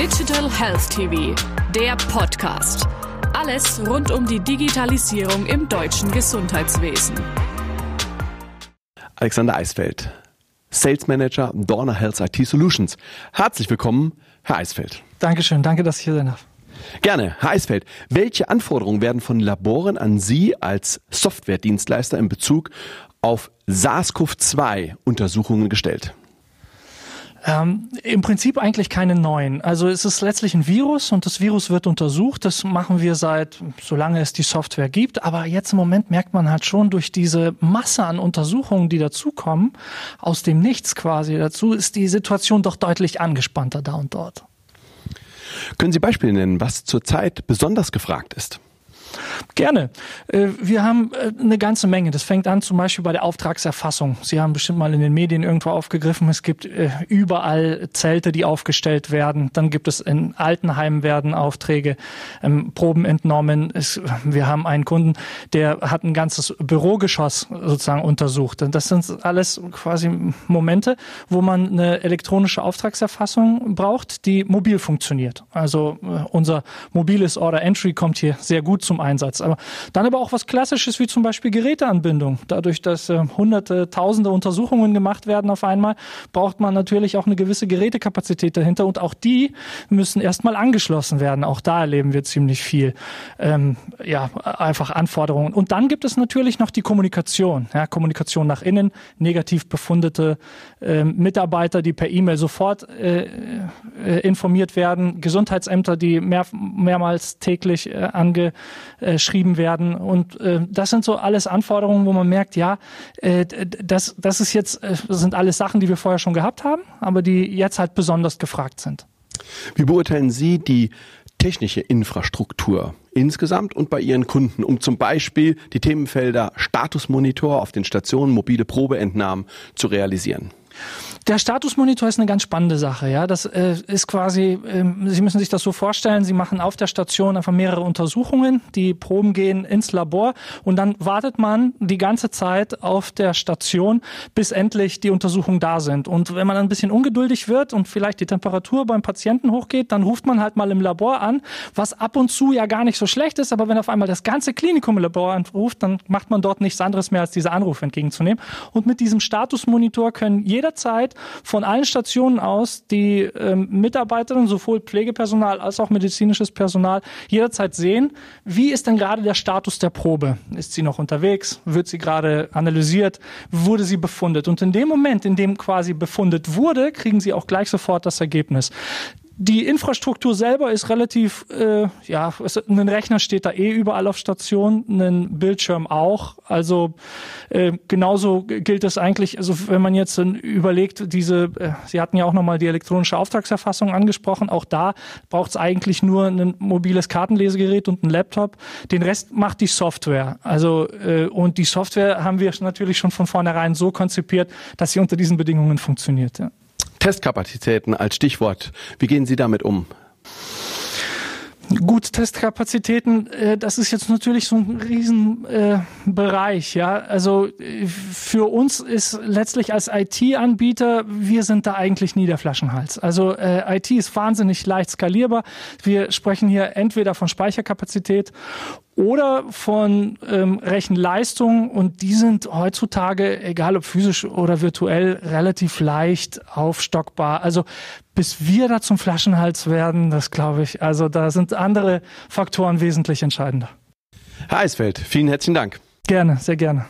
Digital Health TV, der Podcast. Alles rund um die Digitalisierung im deutschen Gesundheitswesen. Alexander Eisfeld, Sales Manager Dorner Health IT Solutions. Herzlich willkommen, Herr Eisfeld. Dankeschön, danke, dass ich hier sein darf. Gerne, Herr Eisfeld. Welche Anforderungen werden von Laboren an Sie als Softwaredienstleister in Bezug auf SARS-CoV-2 Untersuchungen gestellt? Ähm, Im Prinzip eigentlich keine neuen. Also es ist letztlich ein Virus und das Virus wird untersucht. Das machen wir seit, solange es die Software gibt. Aber jetzt im Moment merkt man halt schon durch diese Masse an Untersuchungen, die dazukommen, aus dem Nichts quasi dazu, ist die Situation doch deutlich angespannter da und dort. Können Sie Beispiele nennen, was zurzeit besonders gefragt ist? Gerne. Äh, wir haben äh, eine ganze Menge. Das fängt an zum Beispiel bei der Auftragserfassung. Sie haben bestimmt mal in den Medien irgendwo aufgegriffen, es gibt äh, überall Zelte, die aufgestellt werden. Dann gibt es in Altenheimen werden Aufträge, ähm, Proben entnommen. wir haben einen Kunden, der hat ein ganzes Bürogeschoss sozusagen untersucht. Das sind alles quasi Momente, wo man eine elektronische Auftragserfassung braucht, die mobil funktioniert. Also unser mobiles Order Entry kommt hier sehr gut zum Einsatz. Aber dann aber auch was Klassisches wie zum Beispiel Geräteanbindung. Dadurch, dass äh, hunderte, tausende Untersuchungen gemacht werden auf einmal, braucht man natürlich auch eine gewisse Gerätekapazität dahinter und auch die müssen erstmal angeschlossen werden. Auch da erleben wir ziemlich viel, ähm, ja, einfach Anforderungen. Und dann gibt es natürlich noch die Kommunikation, ja, Kommunikation nach innen, negativ befundete äh, Mitarbeiter, die per E-Mail sofort äh, äh, informiert werden, Gesundheitsämter, die mehr, mehrmals täglich äh, ange geschrieben werden. Und äh, das sind so alles Anforderungen, wo man merkt, ja, äh, das, das ist jetzt, äh, das sind alles Sachen, die wir vorher schon gehabt haben, aber die jetzt halt besonders gefragt sind. Wie beurteilen Sie die technische Infrastruktur insgesamt und bei Ihren Kunden, um zum Beispiel die Themenfelder Statusmonitor auf den Stationen, mobile Probeentnahmen zu realisieren? Der Statusmonitor ist eine ganz spannende Sache. Ja, das äh, ist quasi, äh, Sie müssen sich das so vorstellen. Sie machen auf der Station einfach mehrere Untersuchungen. Die Proben gehen ins Labor und dann wartet man die ganze Zeit auf der Station, bis endlich die Untersuchungen da sind. Und wenn man ein bisschen ungeduldig wird und vielleicht die Temperatur beim Patienten hochgeht, dann ruft man halt mal im Labor an, was ab und zu ja gar nicht so schlecht ist. Aber wenn auf einmal das ganze Klinikum im Labor anruft, dann macht man dort nichts anderes mehr, als diese Anrufe entgegenzunehmen. Und mit diesem Statusmonitor können jederzeit Zeit von allen Stationen aus die ähm, Mitarbeiterinnen, sowohl Pflegepersonal als auch medizinisches Personal, jederzeit sehen, wie ist denn gerade der Status der Probe? Ist sie noch unterwegs? Wird sie gerade analysiert? Wurde sie befundet? Und in dem Moment, in dem quasi befundet wurde, kriegen sie auch gleich sofort das Ergebnis. Die Infrastruktur selber ist relativ, äh, ja, ein Rechner steht da eh überall auf Station, ein Bildschirm auch. Also äh, genauso gilt es eigentlich, also wenn man jetzt überlegt, diese, äh, Sie hatten ja auch nochmal die elektronische Auftragserfassung angesprochen, auch da braucht es eigentlich nur ein mobiles Kartenlesegerät und ein Laptop. Den Rest macht die Software. Also äh, und die Software haben wir natürlich schon von vornherein so konzipiert, dass sie unter diesen Bedingungen funktioniert. Ja. Testkapazitäten als Stichwort. Wie gehen Sie damit um? Gut, Testkapazitäten, äh, das ist jetzt natürlich so ein Riesenbereich, äh, ja. Also äh, für uns ist letztlich als IT-Anbieter, wir sind da eigentlich nie der Flaschenhals. Also IT ist wahnsinnig leicht skalierbar. Wir sprechen hier entweder von Speicherkapazität oder von ähm, Rechenleistung und die sind heutzutage, egal ob physisch oder virtuell, relativ leicht aufstockbar. Also bis wir da zum Flaschenhals werden, das glaube ich, also da sind andere Faktoren wesentlich entscheidender. Herr Eisfeld, vielen herzlichen Dank. Gerne, sehr gerne.